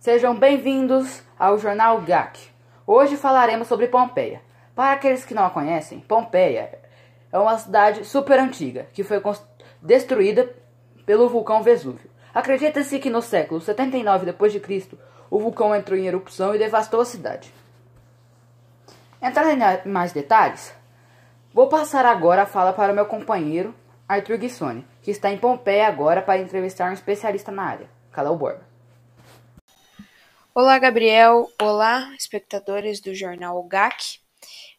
Sejam bem-vindos ao Jornal GAC. Hoje falaremos sobre Pompeia. Para aqueles que não a conhecem, Pompeia é uma cidade super antiga que foi destruída pelo vulcão Vesúvio. Acredita-se que no século 79 d.C., o vulcão entrou em erupção e devastou a cidade. Entrando em mais detalhes, vou passar agora a fala para meu companheiro Arthur Guissoni, que está em Pompeia agora para entrevistar um especialista na área, Calão Borba. Olá, Gabriel. Olá, espectadores do jornal GAC.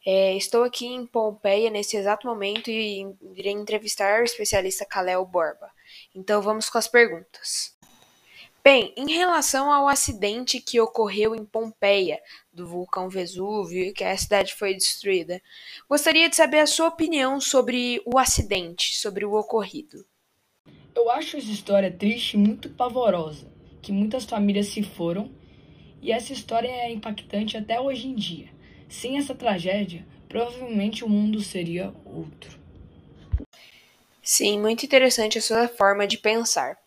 É, estou aqui em Pompeia nesse exato momento e irei entrevistar o especialista Kalel Borba. Então vamos com as perguntas. Bem, em relação ao acidente que ocorreu em Pompeia, do vulcão Vesúvio, e que a cidade foi destruída, gostaria de saber a sua opinião sobre o acidente, sobre o ocorrido. Eu acho essa história triste e muito pavorosa, que muitas famílias se foram e essa história é impactante até hoje em dia. Sem essa tragédia, provavelmente o mundo seria outro. Sim, muito interessante a sua forma de pensar.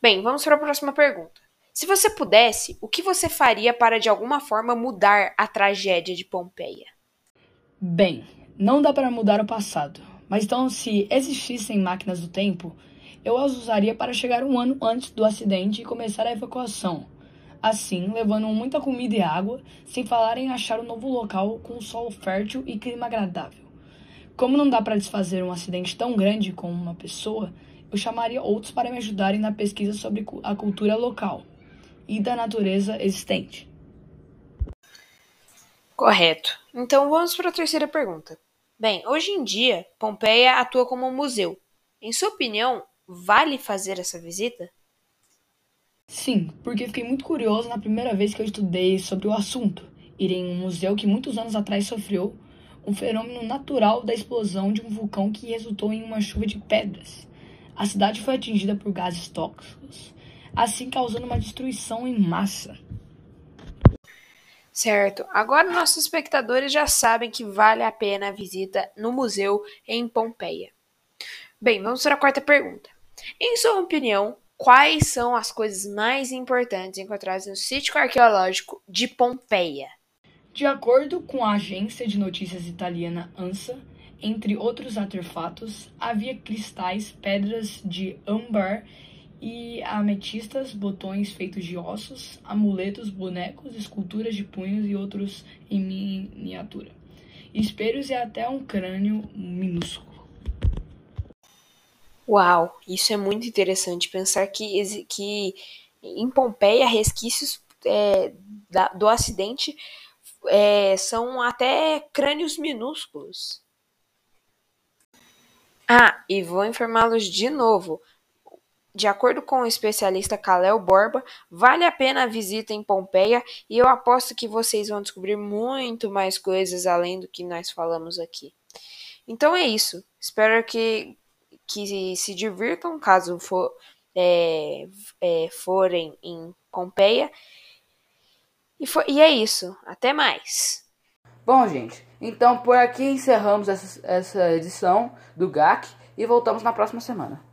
Bem, vamos para a próxima pergunta. Se você pudesse, o que você faria para de alguma forma mudar a tragédia de Pompeia? Bem, não dá para mudar o passado, mas então se existissem máquinas do tempo, eu as usaria para chegar um ano antes do acidente e começar a evacuação assim levando muita comida e água, sem falar em achar um novo local com solo fértil e clima agradável. Como não dá para desfazer um acidente tão grande com uma pessoa, eu chamaria outros para me ajudarem na pesquisa sobre a cultura local e da natureza existente. Correto. Então vamos para a terceira pergunta. Bem, hoje em dia, Pompeia atua como um museu. Em sua opinião, vale fazer essa visita? Sim, porque fiquei muito curioso na primeira vez que eu estudei sobre o assunto. Irei em um museu que muitos anos atrás sofreu um fenômeno natural da explosão de um vulcão que resultou em uma chuva de pedras. A cidade foi atingida por gases tóxicos, assim causando uma destruição em massa. Certo. Agora nossos espectadores já sabem que vale a pena a visita no museu em Pompeia. Bem, vamos para a quarta pergunta. Em sua opinião, Quais são as coisas mais importantes encontradas no sítio arqueológico de Pompeia? De acordo com a agência de notícias italiana ANSA, entre outros artefatos, havia cristais, pedras de âmbar e ametistas, botões feitos de ossos, amuletos, bonecos, esculturas de punhos e outros em miniatura, espelhos e até um crânio minúsculo. Uau, isso é muito interessante pensar que, que em Pompeia resquícios é, da, do acidente é, são até crânios minúsculos. Ah, e vou informá-los de novo. De acordo com o especialista Kalel Borba, vale a pena a visita em Pompeia e eu aposto que vocês vão descobrir muito mais coisas além do que nós falamos aqui. Então é isso. Espero que que se divirtam caso for, é, é, forem em Pompeia. E, for, e é isso. Até mais. Bom, gente, então por aqui encerramos essa, essa edição do GAC e voltamos na próxima semana.